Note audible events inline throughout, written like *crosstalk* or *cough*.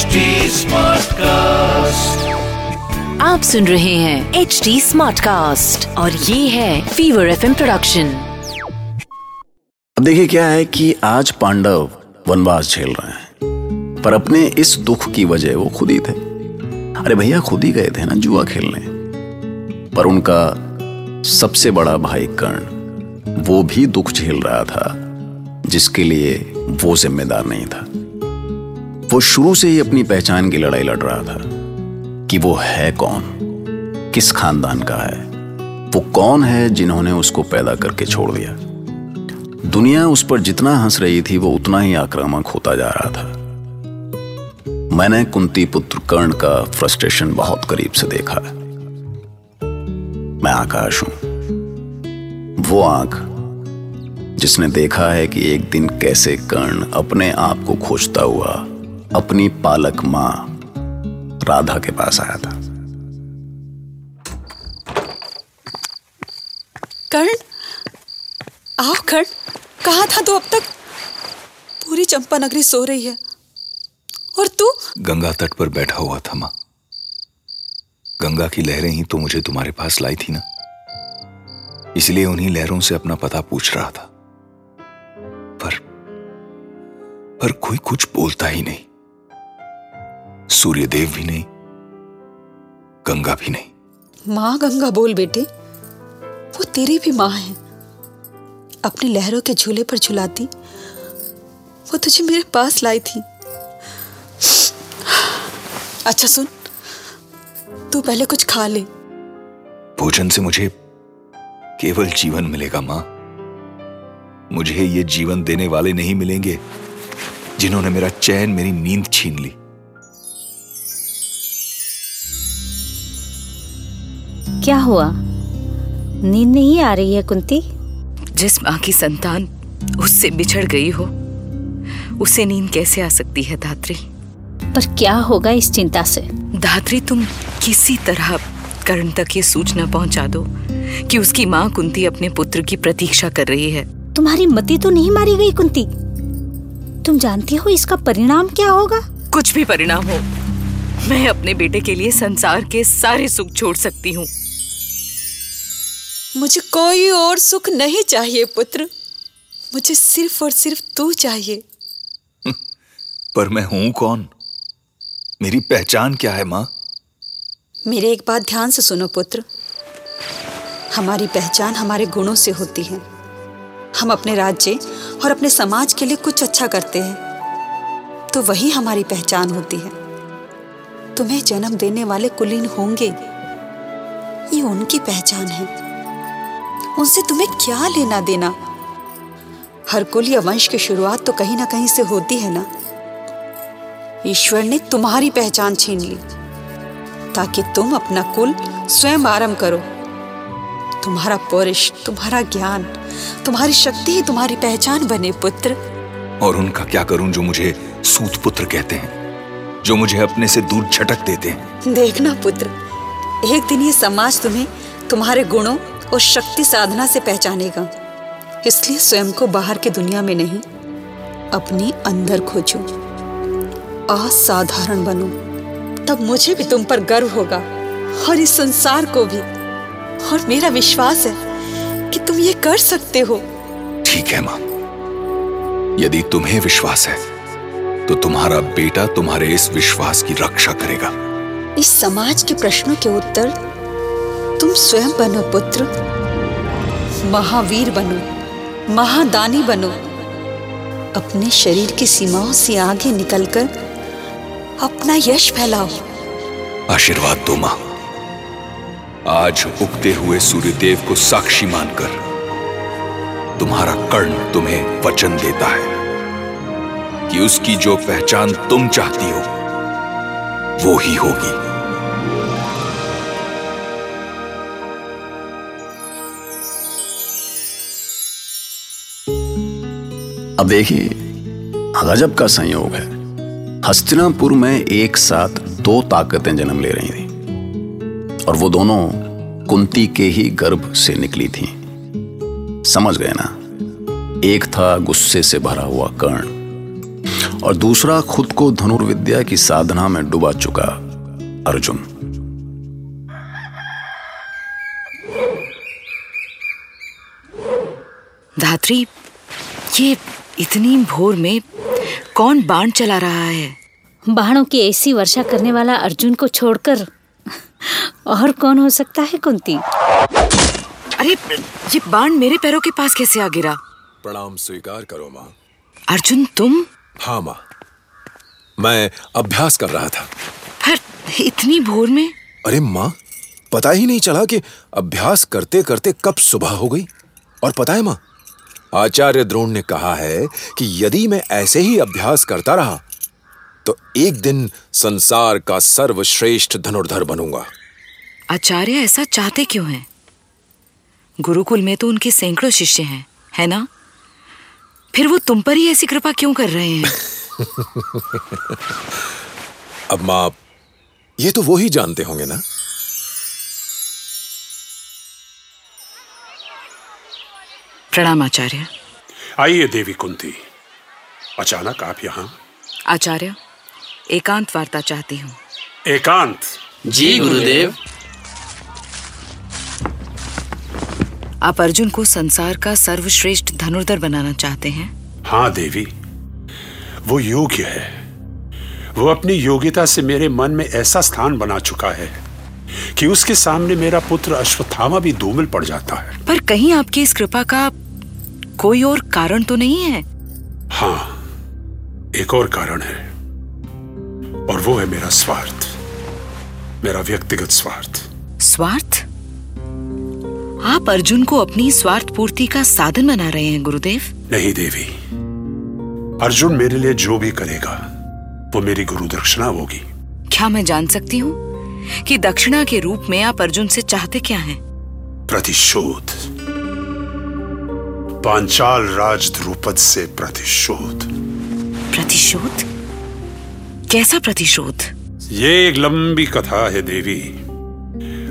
HD Smartcast. आप सुन रहे हैं एच डी स्मार्ट कास्ट और ये है फीवर एफ़ प्रोडक्शन अब देखिए क्या है कि आज पांडव वनवास झेल रहे हैं पर अपने इस दुख की वजह वो खुद ही थे। अरे भैया खुद ही गए थे ना जुआ खेलने। पर उनका सबसे बड़ा भाई कर्ण वो भी दुख झेल रहा था जिसके लिए वो जिम्मेदार नहीं था। वो शुरू से ही अपनी पहचान की लड़ाई लड़ रहा था कि वो है कौन, किस खानदान का है, वो कौन है जिन्होंने उसको पैदा करके छोड़ दिया। दुनिया उस पर जितना हंस रही थी, वो उतना ही आक्रामक होता जा रहा था। मैंने कुंती पुत्र कर्ण का फ्रस्ट्रेशन बहुत करीब से देखा। मैं आकाश हूँ। वो आँख, जिसने देखा है कि एक दिन कैसे कर्ण अपने आप को खोजता हुआ अपनी पालक माँ राधा के पास आया था। कर्ण आओ कर्ण कहा था तू अब तक? पूरी चंपा नगरी सो रही है। और तू? गंगा तट पर बैठा हुआ था माँ। गंगा की लहरें ही तो मुझे तुम्हारे पास लाई थी ना। इसलिए उन्हीं लहरों से अपना पता पूछ रहा था। पर पर कोई कुछ बोलता ही नहीं। सूर्यदेव भी नहीं गंगा भी नहीं। माँ गंगा बोल बेटे वो तेरी भी माँ है। अपनी लहरों के झूले पर झुलाती वो तुझे मेरे पास लाई थी। अच्छा सुन तू पहले कुछ खा ले। भोजन से मुझे केवल जीवन मिलेगा माँ। मुझे ये जीवन देने वाले नहीं मिलेंगे जिन्होंने मेरा चैन मेरी नींद छीन ली। क्या हुआ? नींद नहीं आ रही है कुंती। जिस माँ की संतान उससे बिछड़ गई हो उसे नींद कैसे आ सकती है धात्री? पर क्या होगा इस चिंता से? धात्री तुम किसी तरह कर्ण तक ये सूचना पहुँचा दो कि उसकी माँ कुंती अपने पुत्र की प्रतीक्षा कर रही है। तुम्हारी मति तो नहीं मारी गई कुंती। तुम जानती हो इसका परिणाम क्या होगा? कुछ भी परिणाम हो मैं अपने बेटे के लिए संसार के सारे सुख छोड़ सकती हूँ। मुझे कोई और सुख नहीं चाहिए पुत्र। मुझे सिर्फ़ और सिर्फ़ तू चाहिए। *laughs* पर मैं हूँ कौन? मेरी पहचान क्या है माँ? मेरे एक बात ध्यान से सुनो पुत्र। हमारी पहचान हमारे गुणों से होती है। हम अपने राज्य और अपने समाज के लिए कुछ अच्छा करते हैं तो वही हमारी पहचान होती है। तुम्हें जन्म देने वाले कुलीन होंगे ये उनकी पहचान है। उनसे तुम्हें क्या लेना देना? हर कुल या वंश की शुरुआत तो कहीं ना कहीं से होती है ना? ईश्वर ने तुम्हारी पहचान छीन ली ताकि तुम अपना कुल स्वयं आरंभ करो। तुम्हारा पौरुष तुम्हारा ज्ञान तुम्हारी शक्ति ही तुम्हारी पहचान बने पुत्र। और उनका क्या करूँ जो मुझे सूत पुत्र कहते हैं जो मुझे अपने से दूर झटक देते हैं? देखना पुत्र एक दिन ये समाज तुम्हें तुम्हारे गुणों और शक्ति साधना से पहचानेगा। इसलिए स्वयं को बाहर की दुनिया में नहीं अपनी अंदर खोजो। असाधारण बनो। तब मुझे भी तुम पर गर्व होगा और इस संसार को भी। और मेरा विश्वास है कि तुम ये कर सकते हो। ठीक है माँ। यदि तुम्हें विश्वास है तो तुम्हारा बेटा तुम्हारे इस विश्वास की रक्षा करेगा। इस समाज के प्रश्नों के उत्तर तुम स्वयं बनो पुत्र। महावीर बनो, महादानी बनो। अपने शरीर की सीमाओं से आगे निकलकर अपना यश फैलाओ। आशीर्वाद दो माँ। आज उगते हुए सूर्यदेव को साक्षी मानकर तुम्हारा कर्ण तुम्हें वचन देता है कि उसकी जो पहचान तुम चाहती हो, वो ही होगी। अब देखिए, गजब का संयोग है। हस्तिनापुर में एक साथ दो ताकतें जन्म ले रही थी और वो दोनों कुंती के ही गर्भ से निकली थी। समझ गए ना? एक था गुस्से से भरा हुआ कर्ण और दूसरा खुद को धनुर्विद्या की साधना में डुबा चुका अर्जुन। धात्री, ये इतनी भोर में कौन बाण चला रहा है? बाणों की ऐसी वर्षा करने वाला अर्जुन को छोड़कर और कौन हो सकता है कुंती? अरे ये बाण मेरे पैरों के पास कैसे आ गिरा? प्रणाम स्वीकार करो माँ। अर्जुन तुम? हाँ माँ। मैं अभ्यास कर रहा था। पर इतनी भोर में? अरे माँ पता ही नहीं चला कि अभ्यास करते करते कब सुबह हो गई। और पता है माँ आचार्य द्रोण ने कहा है कि यदि मैं ऐसे ही अभ्यास करता रहा तो एक दिन संसार का सर्वश्रेष्ठ धनुर्धर बनूँगा। आचार्य ऐसा चाहते क्यों हैं? गुरुकुल में तो उनके सैकड़ों शिष्य हैं है ना? फिर वो तुम पर ही ऐसी कृपा क्यों कर रहे हैं? *laughs* अब माँ ये तो वो ही जानते होंगे ना? प्रणाम आचार्य आइए देवी कुंती। अचानक आप यहाँ। आचार्य एकांत वार्ता चाहती हूँ। एकांत। जी गुरुदेव। आप अर्जुन को संसार का सर्वश्रेष्ठ धनुर्धर बनाना चाहते हैं? हाँ देवी। वो योग्य है। वो अपनी योग्यता से मेरे मन में ऐसा स्थान बना चुका है। कि उसके सामने मेरा पुत्र अश्वत्थामा भी धूमिल पड़ जाता है। पर कहीं आपकी इस कृपा का कोई और कारण तो नहीं है? हाँ एक और कारण है। और वो है मेरा स्वार्थ। मेरा व्यक्तिगत स्वार्थ। स्वार्थ? आप अर्जुन को अपनी स्वार्थ पूर्ति का साधन बना रहे हैं गुरुदेव। नहीं देवी। अर्जुन मेरे लिए जो भी करेगा वो मेरी गुरु दक्षिणा होगी। क्या मैं जान सकती हूँ? कि दक्षिणा के रूप में आप अर्जुन से चाहते क्या हैं? प्रतिशोध। पांचाल राज ध्रुपद से प्रतिशोध। प्रतिशोध? कैसा प्रतिशोध? ये एक लंबी कथा है देवी।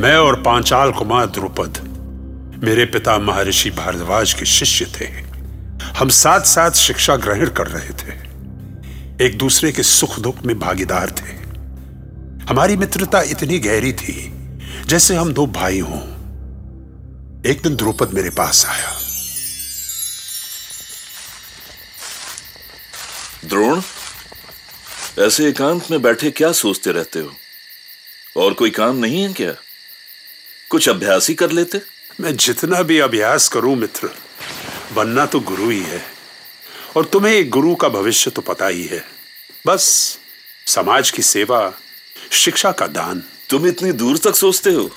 मैं और पांचाल कुमार द्रुपद मेरे पिता महर्षि भारद्वाज के शिष्य थे। हम साथ साथ शिक्षा ग्रहण कर रहे थे। एक दूसरे के सुख दुख में भागीदार थे। हमारी मित्रता इतनी गहरी थी जैसे हम दो भाई हों। एक दिन द्रुपद मेरे पास आया। द्रोण ऐसे एकांत में बैठे क्या सोचते रहते हो? और कोई काम नहीं है क्या? कुछ अभ्यास ही कर लेते? मैं जितना भी अभ्यास करूँ मित्र बनना तो गुरु ही है और तुम्हें एक गुरु का भविष्य तो पता ही है। बस समाज की सेवा शिक्षा का दान। तुम इतनी दूर तक सोचते हो?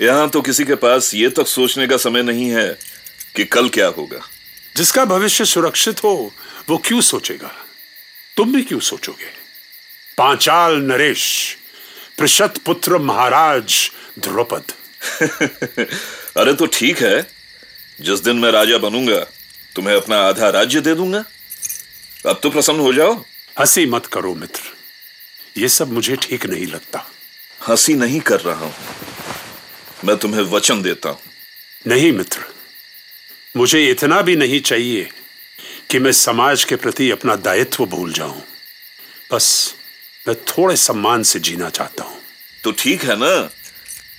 यहाँ तो किसी के पास ये तक सोचने का समय नहीं है कि कल क्या होगा। जिसका भविष्य सुरक्षित हो वो क्यों सोचेगा? तुम भी क्यों सोचोगे? पांचाल नरेश प्रशत पुत्र महाराज द्रौपद। *laughs* अरे तो ठीक है। जिस दिन मैं राजा बनूँगा तुम्हें अपना आधा राज्य दे दूँगा। अब तो प्रसन्न हो जाओ। हँसी मत करो मित्र। ये सब मुझे ठीक नहीं लगता। हँसी नहीं कर रहा हूँ। मैं तुम्हें वचन देता हूँ। नहीं मित्र मुझे इतना भी नहीं चाहिए कि मैं समाज के प्रति अपना दायित्व भूल जाऊँ। बस मैं थोड़े सम्मान से जीना चाहता हूँ। तो ठीक है ना?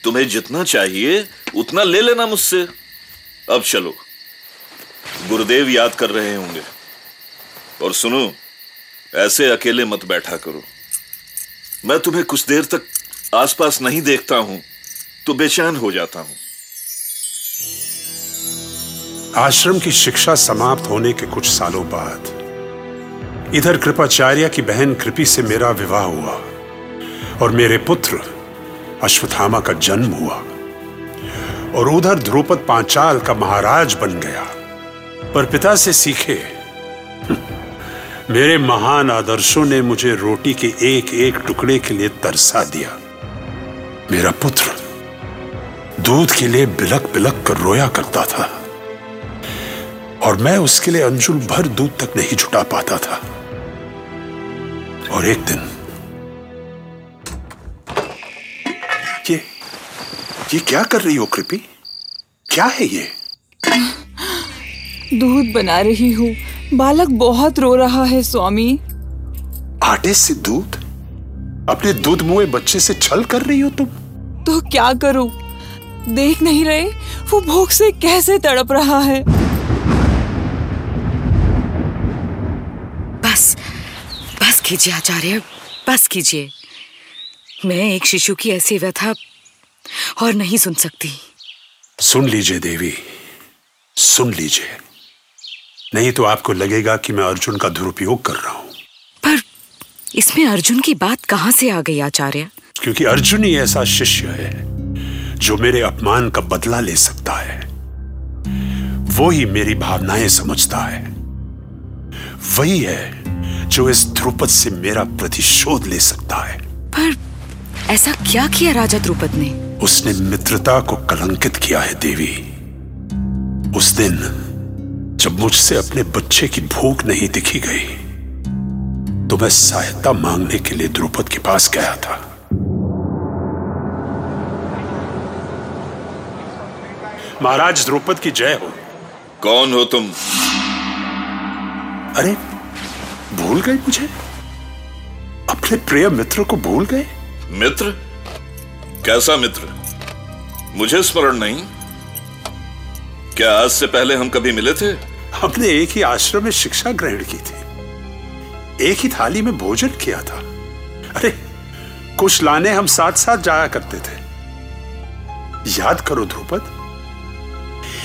तुम्हें जितना चाहिए उतना ले लेना मुझसे। अब चलो। गुरुदेव याद कर रहे होंगे। और सुनो ऐसे अकेले मत बैठा करो। मैं तुम्हें कुछ देर तक आसपास नहीं देखता हूँ तो बेचैन हो जाता हूँ। आश्रम की शिक्षा समाप्त होने के कुछ सालों बाद, इधर कृपाचार्य की बहन कृपी से मेरा विवाह हुआ, और मेरे पुत्र अश्वत्थामा का जन्म हुआ, और उधर ध्रुपद पांचाल का महाराज बन गया। पर पिता से सीखे मेरे महान आदर्शों ने मुझे रोटी के एक एक टुकड़े के लिए तरसा दिया। मेरा पुत्र दूध के लिए बिलक बिलक कर रोया करता था और मैं उसके लिए अंजुल भर दूध तक नहीं जुटा पाता था। और एक दिन ये ये क्या कर रही हो कृपी? क्या है ये? दूध बना रही हूँ। बालक बहुत रो रहा है स्वामी। आटे से दूध? अपने दूध मुए बच्चे से छल कर रही हो तुम? तो क्या करूँ? देख नहीं रहे? वो भूख से कैसे तड़प रहा है? बस बस कीजिए आचार्य बस कीजिए। मैं एक शिशु की ऐसी व्यथा और नहीं सुन सकती। सुन लीजिए देवी सुन लीजिए। नहीं तो आपको लगेगा कि मैं अर्जुन का दुरुपयोग कर रहा हूँ। पर इसमें अर्जुन की बात कहाँ से आ गई आचार्य? क्योंकि अर्जुन ही ऐसा शिष्य है जो मेरे अपमान का बदला ले सकता है। वो ही मेरी भावनाएँ समझता है। वही है जो इस ध्रुपद से मेरा प्रतिशोध ले सकता है। पर ऐसा क्या किया राजा द्रुपद ने? उसने मित्रता को कलंकित किया है देवी। उस दिन जब मुझसे अपने बच्चे की भूख नहीं दिखी गई तो मैं सहायता मांगने के लिए द्रुपद के पास गया था। महाराज द्रुपद की जय हो। कौन हो तुम? अरे भूल गए मुझे? अपने प्रिय मित्र को भूल गए? मित्र? कैसा मित्र? मुझे स्मरण नहीं। क्या आज से पहले हम कभी मिले थे? हमने एक ही आश्रम में शिक्षा ग्रहण की थी। एक ही थाली में भोजन किया था। अरे, कुछ लाने हम साथ साथ जाया करते थे। याद करो ध्रुपद,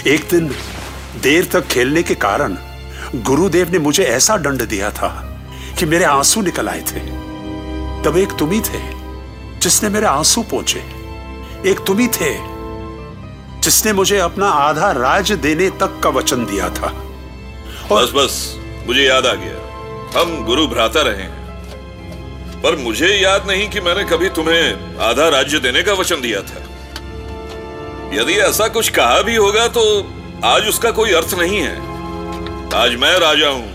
एक दिन देर तक खेलने के कारण गुरुदेव ने मुझे ऐसा दंड दिया था कि मेरे आँसू निकल आए थे। तब एक तुम ही थे जिसने मेरे आँसू पहुँचे एक तुम ही थे जिसने मुझे अपना आधा राज देने तक का वचन दिया था। बस बस, मुझे याद आ गया। हम गुरु भ्राता रहे हैं। पर मुझे याद नहीं कि मैंने कभी तुम्हें आधा राज्य देने का वचन दिया था। यदि ऐसा कुछ कहा भी होगा तो आज उसका कोई अर्थ नहीं है। आज मैं राजा हूँ,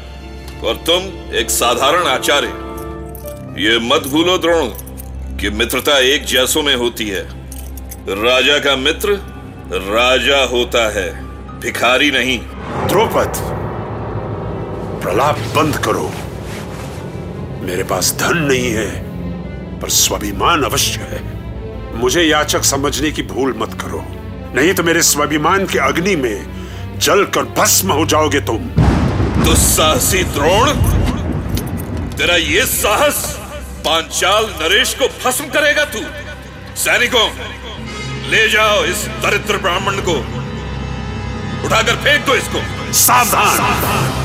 और तुम एक साधारण आचार्य। ये मत भूलो द्रोण, कि मित्रता एक जैसों में होती है। राजा का मित्र राजा होता है, भिखारी नहीं। द्रौपद प्रलाप बंद करो। मेरे पास धन नहीं है पर स्वाभिमान अवश्य है। मुझे याचक समझने की भूल मत करो। नहीं तो मेरे स्वाभिमान के अग्नि में जलकर भस्म हो जाओगे तुम। दुस्साहसी द्रोण तेरा ये साहस पांचाल नरेश को भस्म करेगा तू। सैनिकों ले जाओ इस दरिद्र ब्राह्मण को। उठाकर फेंक दो इसको। सावधान, सावधान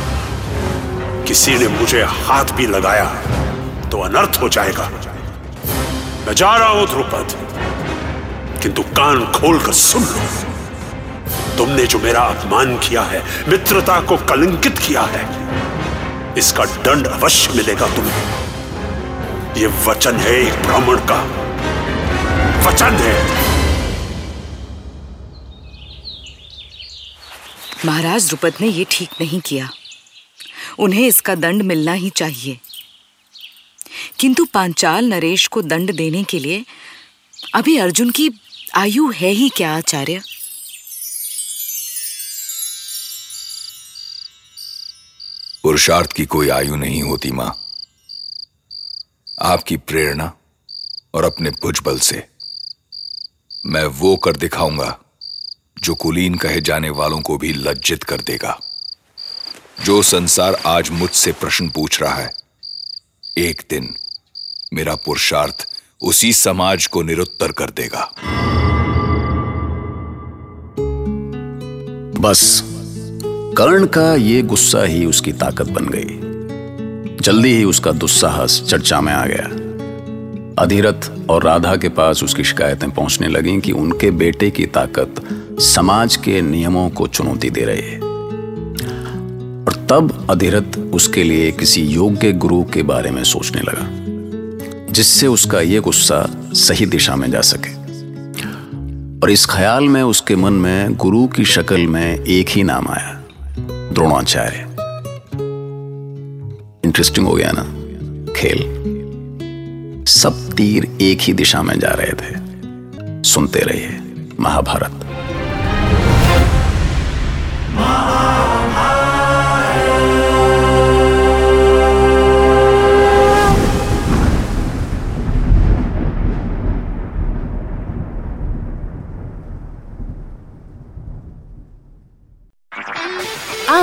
किसी ने मुझे हाथ भी लगाया तो अनर्थ हो जाएगा। मैं जा रहा हूँ ध्रुपद। किंतु कान खोलकर सुन लो। तुमने जो मेरा अपमान किया है, मित्रता को कलंकित किया है, इसका दंड अवश्य मिलेगा तुम्हें। यह वचन है एक ब्राह्मण का। वचन है। महाराज द्रुपद ने यह ठीक नहीं किया। उन्हें इसका दंड मिलना ही चाहिए। किंतु पांचाल नरेश को दंड देने के लिए अभी अर्जुन की आयु है ही क्या, आचार्य? पुरुषार्थ की कोई आयु नहीं होती, माँ। आपकी प्रेरणा और अपने भुजबल से मैं वो कर दिखाऊँगा, जो कुलीन कहे जाने वालों को भी लज्जित कर देगा। जो संसार आज मुझसे प्रश्न पूछ रहा है। एक दिन मेरा पुरुषार्थ उसी समाज को निरुत्तर कर देगा। बस, कर्ण का ये गुस्सा ही उसकी ताकत बन गई। जल्दी ही उसका दुस्साहस चर्चा में आ गया। अधीरथ और राधा के पास उसकी शिकायतें पहुँचने लगीं कि उनके बेटे की ताकत समाज के नियमों को चुनौती दे रही है। तब अधिरथ उसके लिए किसी योग्य गुरु के बारे में सोचने लगा, जिससे उसका यह गुस्सा सही दिशा में जा सके। और इस ख्याल में उसके मन में गुरु की शक्ल में एक ही नाम आया, द्रोणाचार्य। इंटरेस्टिंग हो गया ना, खेल। सब तीर एक ही दिशा में जा रहे थे। सुनते रहिए, महाभारत।